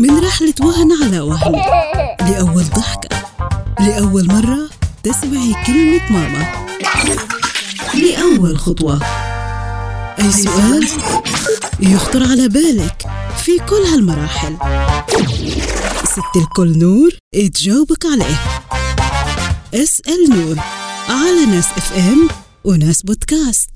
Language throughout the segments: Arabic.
من رحلة وهن على وهن. لأول ضحكة. لأول مرة تسمعي كلمة ماما. لأول خطوة. أي سؤال يخطر على بالك في كل هالمراحل. ست الكل نور تجاوبك عليه. اسأل نور على ناس اف ام وناس بودكاست.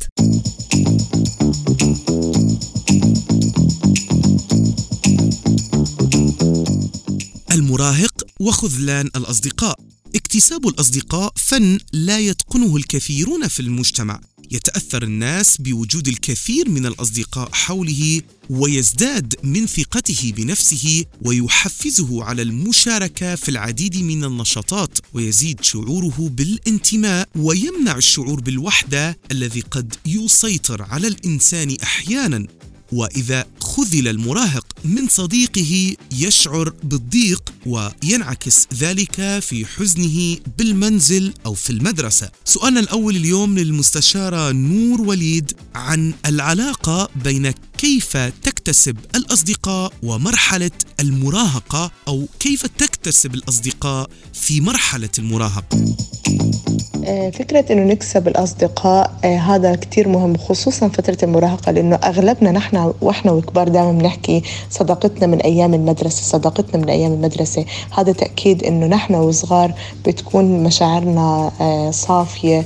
المراهق وخذلان الأصدقاء. اكتساب الأصدقاء فن لا يتقنه الكثيرون في المجتمع. يتأثر الناس بوجود الكثير من الأصدقاء حوله ويزداد من ثقته بنفسه ويحفزه على المشاركة في العديد من النشاطات ويزيد شعوره بالانتماء ويمنع الشعور بالوحدة الذي قد يسيطر على الإنسان أحيانا. وإذا خذل المراهق من صديقه يشعر بالضيق وينعكس ذلك في حزنه بالمنزل أو في المدرسة. سؤالنا الأول اليوم للمستشارة نور وليد عن العلاقة بين كيف تكتسب الأصدقاء ومرحلة المراهقة أو كيف تكتسب الأصدقاء في مرحلة المراهقة. آه، فكرة إنه نكسب الأصدقاء آه، هذا كتير مهم خصوصا فترة المراهقة لأنه أغلبنا نحن وإحنا وكبار دائما بنحكي صداقتنا من أيام المدرسة صداقتنا من أيام المدرسة. هذا تأكيد إنه نحن وصغار بتكون مشاعرنا آه، صافية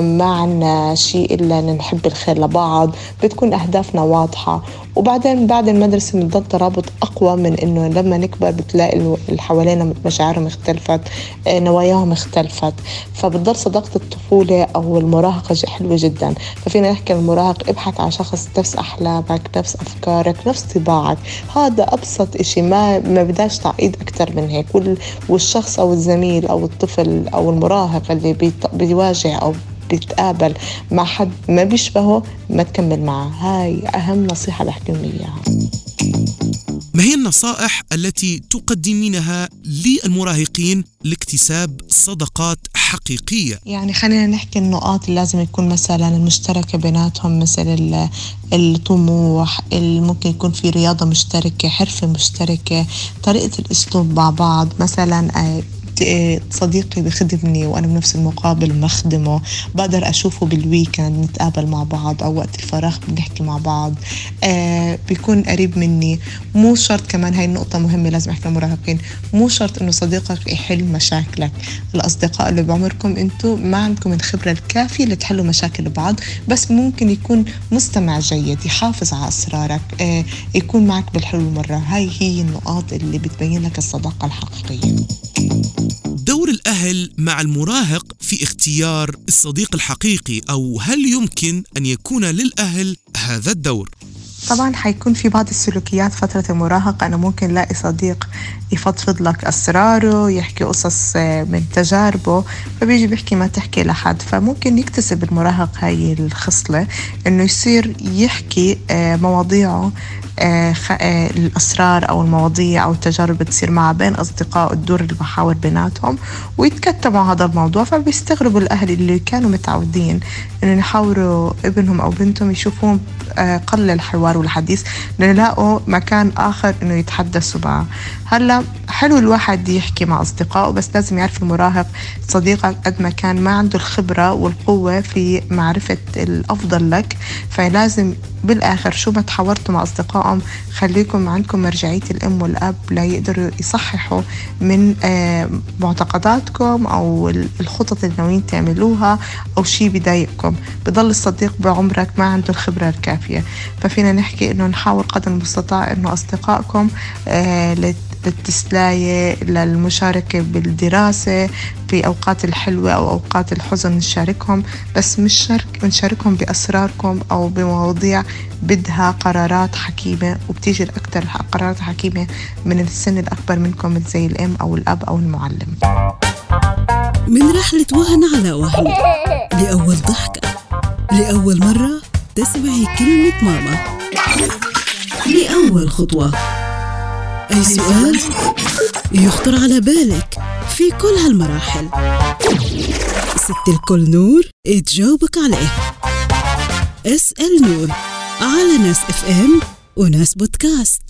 ما عنا شيء إلا نحب الخير لبعض بتكون أهدافنا واضحة. وبعدين بعد المدرسة بنضل ترابط أقوى من إنه لما نكبر بتلاقي اللي حوالينا مشاعرهم اختلفت نواياهم اختلفت. فبتضل صداقة الطفولة أو المراهقة حلوة جدا. ففينا نحكي المراهق ابحث عن شخص نفس أحلامك نفس أفكارك نفس طباعك. هذا أبسط إشي ما ما بداش تعقيد أكثر من هيك. والشخص أو الزميل أو الطفل أو المراهق اللي بيواجه أو بيتقابل مع حد ما بيشبهه ما تكمل معه هاي أهم نصيحة بحكي لهم إياها ما هي النصائح التي تقدمينها للمراهقين لاكتساب صداقات حقيقية؟ يعني خلينا نحكي النقاط اللي لازم يكون مثلا المشتركة بيناتهم مثل الطموح ممكن يكون في رياضة مشتركة حرفة مشتركة طريقة الأسلوب مع بعض مثلا آه، صديقي بخدمني وأنا بنفس المقابل بخدمه بقدر أشوفه بالويكند نتقابل مع بعض أو وقت الفراغ بنحكي مع بعض. آه بيكون قريب مني. مو شرط كمان هاي النقطة مهمة لازم أحكي للمراهقين مو شرط إنه صديقك يحل مشاكلك. الأصدقاء اللي بعمركم أنتم ما عندكم الخبرة الكافية لتحلوا مشاكل بعض بس ممكن يكون مستمع جيد يحافظ على أسرارك آه يكون معك بالحلو مرة. هاي هي النقاط اللي بتبين لك الصداقة الحقيقية. الأهل مع المراهق في اختيار الصديق الحقيقي أو هل يمكن أن يكون للأهل هذا الدور؟ طبعا حيكون في بعض السلوكيات فترة المراهقة أنا ممكن لاقي صديق يفضفض لك أسراره يحكي قصص من تجاربه فبيجي بيحكي ما تحكي لحد فممكن يكتسب المراهق هاي الخصلة إنه يصير يحكي آه، مواضيعه آه، آه، الأسرار أو المواضيع أو التجارب بتصير معه بين أصدقاء الدور اللي بحاول بيناتهم ويتكتموا هذا الموضوع فبيستغربوا الأهل اللي كانوا متعودين إنه يحاوروا ابنهم أو بنتهم يشوفوهم آه، قل الحوار والحديث نلاقوا مكان آخر إنه يتحدثوا معه. هلأ حلو الواحد يحكي مع أصدقائه بس لازم يعرف المراهق صديقك قد ما كان ما عنده الخبرة والقوة في معرفة الأفضل لك فلازم بالآخر شو ما تحاورتوا مع أصدقائهم خليكم عندكم مرجعية الأم والأب ليقدروا يصححوا من آه، معتقداتكم أو الخطط اللي ناويين تعملوها أو شيء بضايقكم. بضل الصديق بعمرك ما عنده الخبرة الكافية. ففينا نحكي إنه نحاول قدر المستطاع إنه أصدقائكم آه، للتسلاية للمشاركة بالدراسة في أوقات الحلوة أو أوقات الحزن نشاركهم. بس مش شارك نشاركهم بأسراركم أو بمواضيع بدها قرارات حكيمة وبتيجي أكثر قرارات حكيمة من السن الأكبر منكم زي الأم أو الأب أو المعلم. من رحلة وهن على وهن لأول ضحكة لأول مرة تسمعي كلمة ماما. لأول خطوة. أي سؤال يخطر على بالك في كل هالمراحل. ست الكل نور تجاوبك عليه. اسأل نور على ناس اف ام وناس بودكاست.